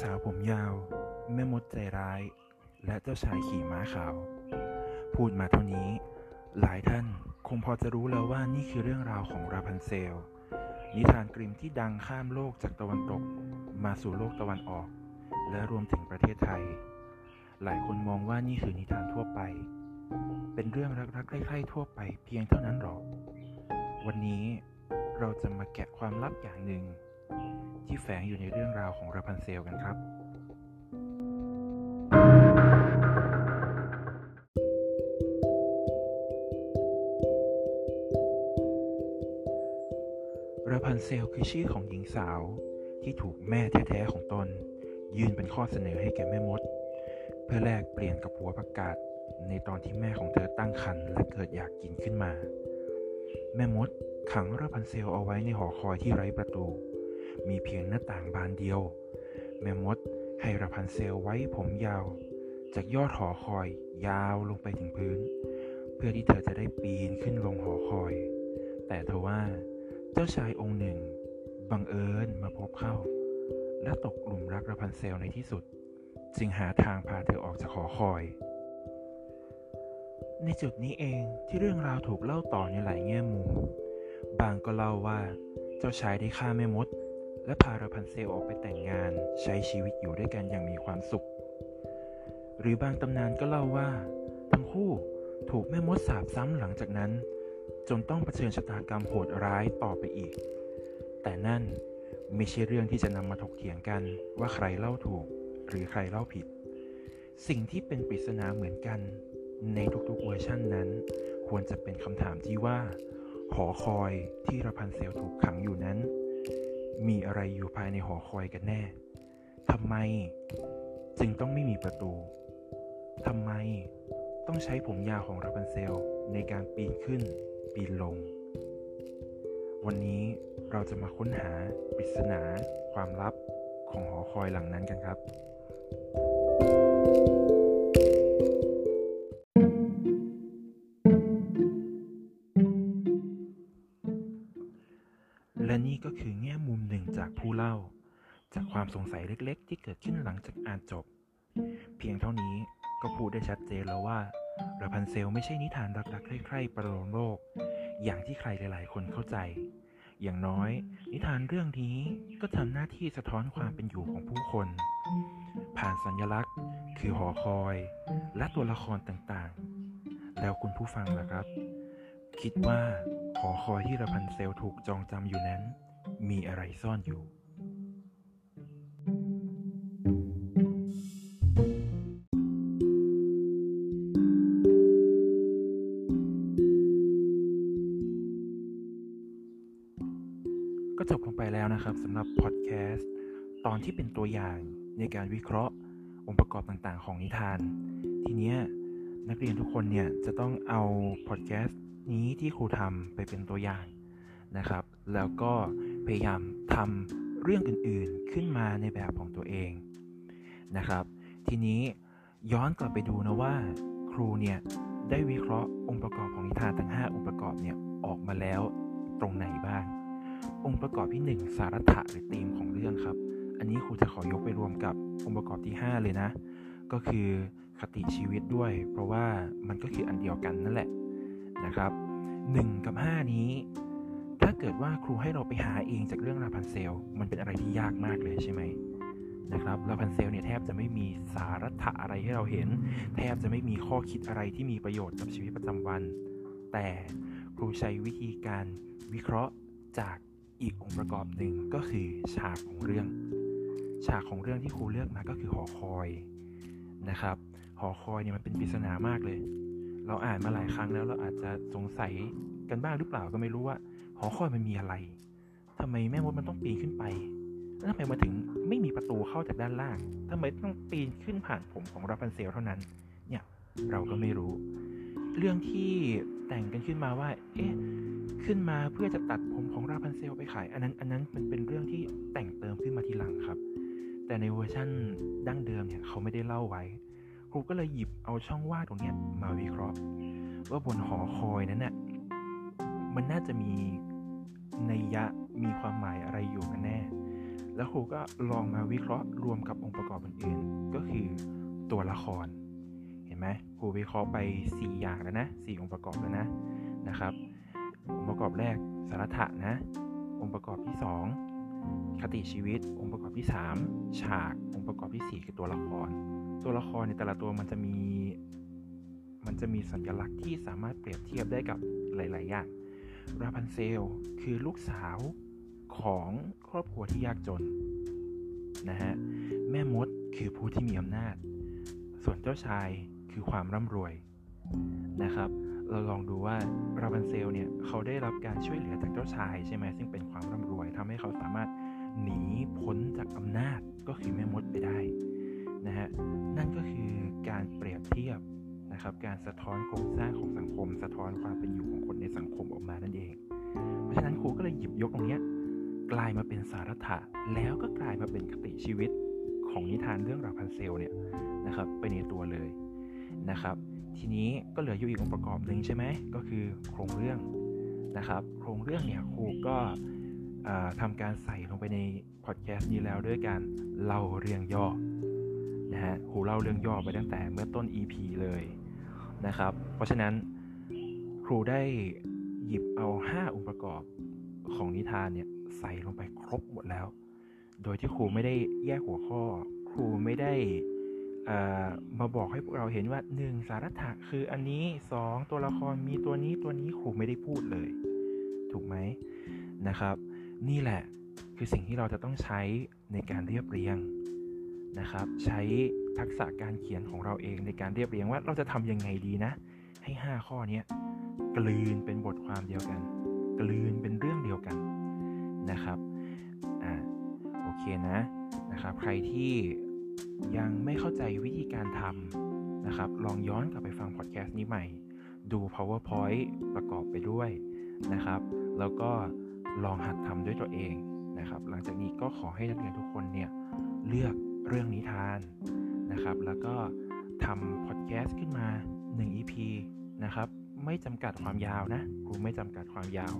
สาวผมยาว แม่มดใจร้าย และเจ้าชายขี่ม้าขาว พูดมาเท่านี้ หลายท่านคงพอจะรู้แล้วว่านี่คือเรื่องราวของราพันเซล นิทานกริมที่ดังข้ามโลกจากตะวันตก มาสู่โลกตะวันออก และรวมถึงประเทศไทย หลายคนมองว่านี่คือนิทานทั่วไป เป็นเรื่องรักๆใคร่ๆทั่วไปเพียงเท่านั้นหรอวันนี้เราจะมาแกะความลับอย่างหนึ่ง ที่แฝงอยู่ในเรื่องราวของราพันเซลกันครับ ราพันเซลคือชื่อของหญิงสาวที่ถูกแม่แท้ๆของตน ยื่นเป็นข้อเสนอให้แก่แม่มด เพื่อแลกเปลี่ยนกับหัวประกาศในตอนที่แม่ของเธอตั้งครรภ์และเกิดอยากกินขึ้นมา แม่มดขังราพันเซลเอาไว้ในหอคอยที่ไร้ประตู มีเพียงหน้าต่างบานเดียว แม่มดให้ราพันเซลไว้ผมยาว จากยอดหอคอยยาวลงไปถึงพื้น เพื่อที่เธอจะได้ปีนขึ้นลงหอคอย แต่ทว่าเจ้าชายองค์หนึ่ง บังเอิญมาพบเข้า และตกหลุมรักราพันเซลในที่สุด จึงหาทางพาเธอออกจากหอคอย ในจุดนี้เองที่เรื่องราวถูกเล่าต่อในหลายแง่มุมบางก็เล่าว่าเจ้าชายได้ฆ่าแม่มด และพาราพันเซลออกไปแต่งงานใช้ชีวิตอยู่ด้วยกันอย่างมีความสุข หรือบางตำนานก็เล่าว่า ทั้งคู่ถูกแม่มดสาบซ้ำหลังจากนั้น จนต้องเผชิญชะตากรรมโหดร้ายต่อไปอีก แต่นั่นไม่ใช่เรื่องที่จะนำมาถกเถียงกันว่าใครเล่าถูกหรือใครเล่าผิด สิ่งที่เป็นปริศนาเหมือนกัน ในทุกๆเวอร์ชันนั้น ควรจะเป็นคำถามที่ว่า หอคอยที่ราพันเซลถูกขังอยู่นั้น มีอะไรอยู่ภายในหอคอยกันแน่ทำไม จึงต้องไม่มีประตูทำไม ต้องใช้ผมยาวของราพันเซลในการปีนขึ้น ปีนลง วันนี้เราจะมาค้นหาปริศนาความลับของหอคอยหลังนั้นกันครับแล ผู้เล่า จากความสงสัยเล็กๆ ที่เกิดขึ้นหลังจากอ่านจบ เพียงเท่านี้ก็พูดได้ชัดเจนแล้วว่าราพันเซลไม่ใช่นิทานรักๆใคร่ๆประโลมโลก อย่างที่ใครหลายๆ คนเข้าใจ อย่างน้อย นิทานเรื่องนี้ก็ทำหน้าที่สะท้อนความเป็นอยู่ของผู้คน ผ่านสัญลักษณ์ คือหอคอย และตัวละครต่างๆ แล้วคุณผู้ฟังล่ะครับ คิดว่าหอคอยที่ราพันเซลถูกจองจำอยู่นั้น มีอะไรซ่อนอยู่ ก็จบลงไปแล้วนะครับสำหรับพอดแคสต์ตอนที่เป็นตัวอย่างในการวิเคราะห์องค์ประกอบต่างๆ ของนิทาน ทีเนี้ยนักเรียนทุกคนเนี่ยจะต้องเอาพอดแคสต์นี้ที่ครูทำไปเป็นตัวอย่าง นะครับ แล้วก็พยายามทำเรื่องอื่นๆขึ้นมาในแบบของตัวเองนะครับ ทีนี้ย้อนกลับไปดูนะว่า ครูเนี่ยได้วิเคราะห์องค์ประกอบของนิทานทั้ง 5 องค์ประกอบเนี่ยออกมาแล้วตรงไหนบ้าง องค์ประกอบที่ 1 สาระหรือธีมของเรื่องครับ อันนี้ครูจะขอยกไปรวมกับองค์ประกอบที่ 5 เลยนะ ก็คือคติชีวิตด้วย เพราะว่ามันก็คืออันเดียวกันนั่นแหละนะครับ 1 กับ 5 นี้ ถ้าเกิดว่าครูให้เราไปหาเองจากเรื่องราพันเซล มันเป็นอะไรที่ยากมากเลยใช่ไหมนะครับราพันเซลเนี่ยแทบจะไม่มีสาระอะไรให้เราเห็น แทบจะไม่มีข้อคิดอะไรที่มีประโยชน์กับชีวิตประจำวัน แต่ครูใช้วิธีการวิเคราะห์จากอีกองค์ประกอบหนึ่งก็คือฉากของเรื่อง ฉากของเรื่องที่ครูเลือกมาก็คือหอคอยนะครับ หอคอยเนี่ยมันเป็นปริศนามากเลย เราอ่านมาหลายครั้งแล้วเราอาจจะสงสัยกันบ้างหรือเปล่าก็ไม่รู้ว่า หอคอยมันมีอะไรทำไมแม่มดมันต้องปีนขึ้นไป แล้วทำไมมาถึงไม่มีประตูเข้าจากด้านล่างทำไมต้องปีนขึ้นผ่านผมของราพันเซลเท่านั้น เนี่ยเราก็ไม่รู้ เรื่องที่แต่งกันขึ้นมาว่า เอ๊ะ ขึ้นมาเพื่อจะตัดผมของราพันเซลไปขาย อันนั้น อันนั้นมันเป็นเรื่องที่แต่งเติมขึ้นมาทีหลังครับ แต่ในเวอร์ชั่นดั้งเดิมเนี่ยเขาไม่ได้เล่าไว้ ครูก็เลยหยิบเอาช่องว่างตรงเนี้ยมาวิเคราะห์ ว่าบนหอคอยนั้นเนี่ยมันน่าจะมี นัยยะมีความหมายอะไรอยู่กันแน่ แล้วครูก็ลองมาวิเคราะห์รวมกับองค์ประกอบอื่นๆ ก็คือตัวละคร เห็นไหมครูวิเคราะห์ไป 4 อย่างแล้วนะ 4 องค์ประกอบแล้วนะนะครับ องค์ประกอบแรกสาระถะนะ องค์ประกอบที่ 2 คติชีวิต องค์ประกอบที่ 3 ฉาก องค์ประกอบที่ 4 คือตัวละคร ตัวละครในแต่ละตัวมันจะมี มันจะมีสัญลักษณ์ที่สามารถเปรียบเทียบได้กับหลาย ๆ อย่าง ราพันเซลคือลูกสาวของครอบครัวที่ยากจนนะฮะแม่มดคือผู้ที่มีอำนาจ ส่วนเจ้าชายคือความร่ำรวยนะครับ เราลองดูว่าราบันเซลเนี่ยเขาได้รับการช่วยเหลือจากเจ้าชายใช่ไหมซึ่งเป็นความร่ำรวยทำให้เขาสามารถหนีพ้นจากอำนาจก็คือแม่มดไปได้นะฮะนั่นก็คือการเปรียบเทียบ นะครับ การสะท้อนโครงสร้างของสังคม สะท้อนความเป็นอยู่ของคนในสังคมออกมานั่นเอง เพราะฉะนั้นครูก็เลยหยิบยกตรงนี้กลายมาเป็นสาระถะแล้วก็กลายมาเป็นคติชีวิตของนิทานเรื่องราพันเซลเนี่ยนะครับไปในตัวเลยนะครับ ทีนี้ก็เหลืออยู่อีกองค์ประกอบหนึ่งใช่ไหมก็คือโครงเรื่องนะครับ โครงเรื่องเนี่ยครูก็ทำการใส่ลงไปในพอดแคสต์นี้แล้วด้วยการเล่าเรื่องย่อ นะฮะครูเล่าเรื่องย่อไปตั้งแต่เมื่อต้น EP เลยนะครับ เพราะฉะนั้นครูได้หยิบเอา 5 องค์ประกอบของนิทานเนี่ยใส่ลงไปครบหมดแล้ว โดยที่ครูไม่ได้แยกหัวข้อ ครูไม่ได้มาบอกให้พวกเราเห็นว่า 1 สาระถะคืออันนี้ 2 ตัวละครมีตัวนี้ตัวนี้ครูไม่ได้พูดเลย ถูกไหมนะครับ นี่แหละคือสิ่งที่เราจะต้องใช้ในการเรียบเรียง นะครับ ใช้ทักษะการเขียนของเราเองในการเรียบเรียงว่าเราจะทำยังไงดีนะ ให้ 5 ข้อนี้กลืนเป็นบทความเดียวกัน กลืนเป็นเรื่องเดียวกันนะครับอ่าโอเคนะนะครับ ใครที่ยังไม่เข้าใจวิธีการทำนะครับ ลองย้อนกลับไปฟังพอดแคสต์นี้ใหม่ ดู powerpoint ประกอบไปด้วยนะครับ แล้วก็ลองหัดทำด้วยตัวเองนะครับ หลังจากนี้ก็ขอให้นักเรียนทุกคนเนี่ยเลือก เรื่องนิทานนะครับ แล้วก็ทำพอดแคสต์ขึ้นมา 1 EP นะครับ ไม่จำกัดความยาวนะครูไม่จำกัดความยาว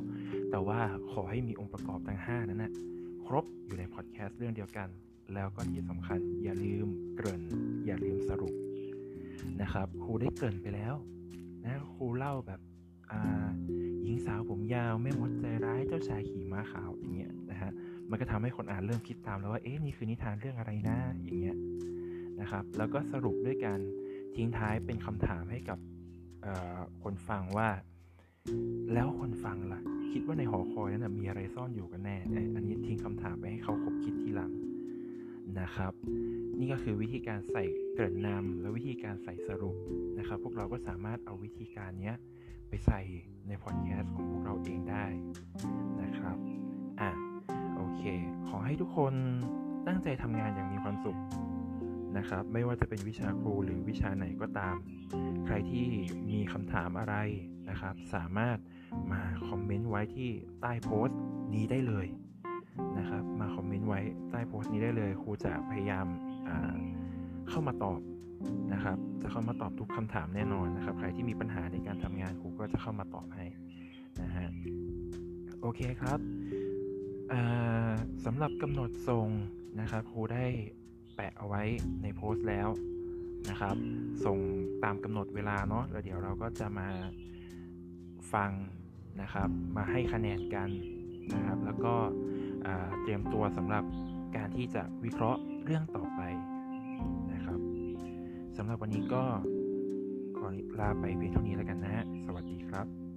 แต่ว่าขอให้มีองค์ประกอบทั้ง 5 นั้นนะครบอยู่ในพอดแคสต์เรื่องเดียวกัน แล้วก็ที่สำคัญอย่าลืมเกริ่น อย่าลืมสรุปนะครับ ครูได้เกริ่นไปแล้วนะครูเล่าแบบหญิงสาวผมยาวแม่มดใจร้ายเจ้าชายขี่ม้าขาวอย่างเงี้ย มันก็ทำให้คนอ่านเริ่มคิดตามแล้วว่าเอ๊ะนี่คือนิทานเรื่องอะไรนะอย่างเงี้ยนะครับ แล้วก็สรุปด้วยการทิ้งท้ายเป็นคำถามให้กับคนฟังว่า แล้วคนฟังล่ะ คิดว่าในหอคอยนั้นมีอะไรซ่อนอยู่กันแน่อันนี้ทิ้งคำถามไปให้เขาคบคิดทีหลังนะครับ นี่ก็คือวิธีการใส่เกริ่นนำและวิธีการใส่สรุปนะครับ พวกเราก็สามารถเอาวิธีการนี้ไปใส่ในพอดแคสต์ของพวกเราเองได้นะครับอะโอ เค ขอให้ทุกคนตั้งใจทำงานอย่างมีความสุขนะครับ ไม่ว่าจะเป็นวิชาครูหรือวิชาไหนก็ตาม ใครที่มีคำถามอะไรนะครับ สามารถมาคอมเมนต์ไว้ที่ใต้โพสต์นี้ได้เลยนะครับ มาคอมเมนต์ไว้ใต้โพสต์นี้ได้เลย ครูจะพยายามเข้ามาตอบนะครับ จะเข้ามาตอบทุกคำถามแน่นอนนะครับ ใครที่มีปัญหาในการทำงานครูก็จะเข้ามาตอบให้นะฮะ โอเคครับ สำหรับกำหนดทรงนะครับครูได้แปะเอาไว้ในโพสต์แล้วนะครับ ส่งตามกำหนดเวลาเนาะแล้วเดี๋ยวเราก็จะมาฟังนะครับ มาให้คะแนนกันนะครับ แล้วก็เตรียมตัวสำหรับการที่จะวิเคราะห์เรื่องต่อไปนะครับสำหรับวันนี้ก็ขอลาไปเพียงเท่านี้แล้วกันนะฮะสวัสดีครับ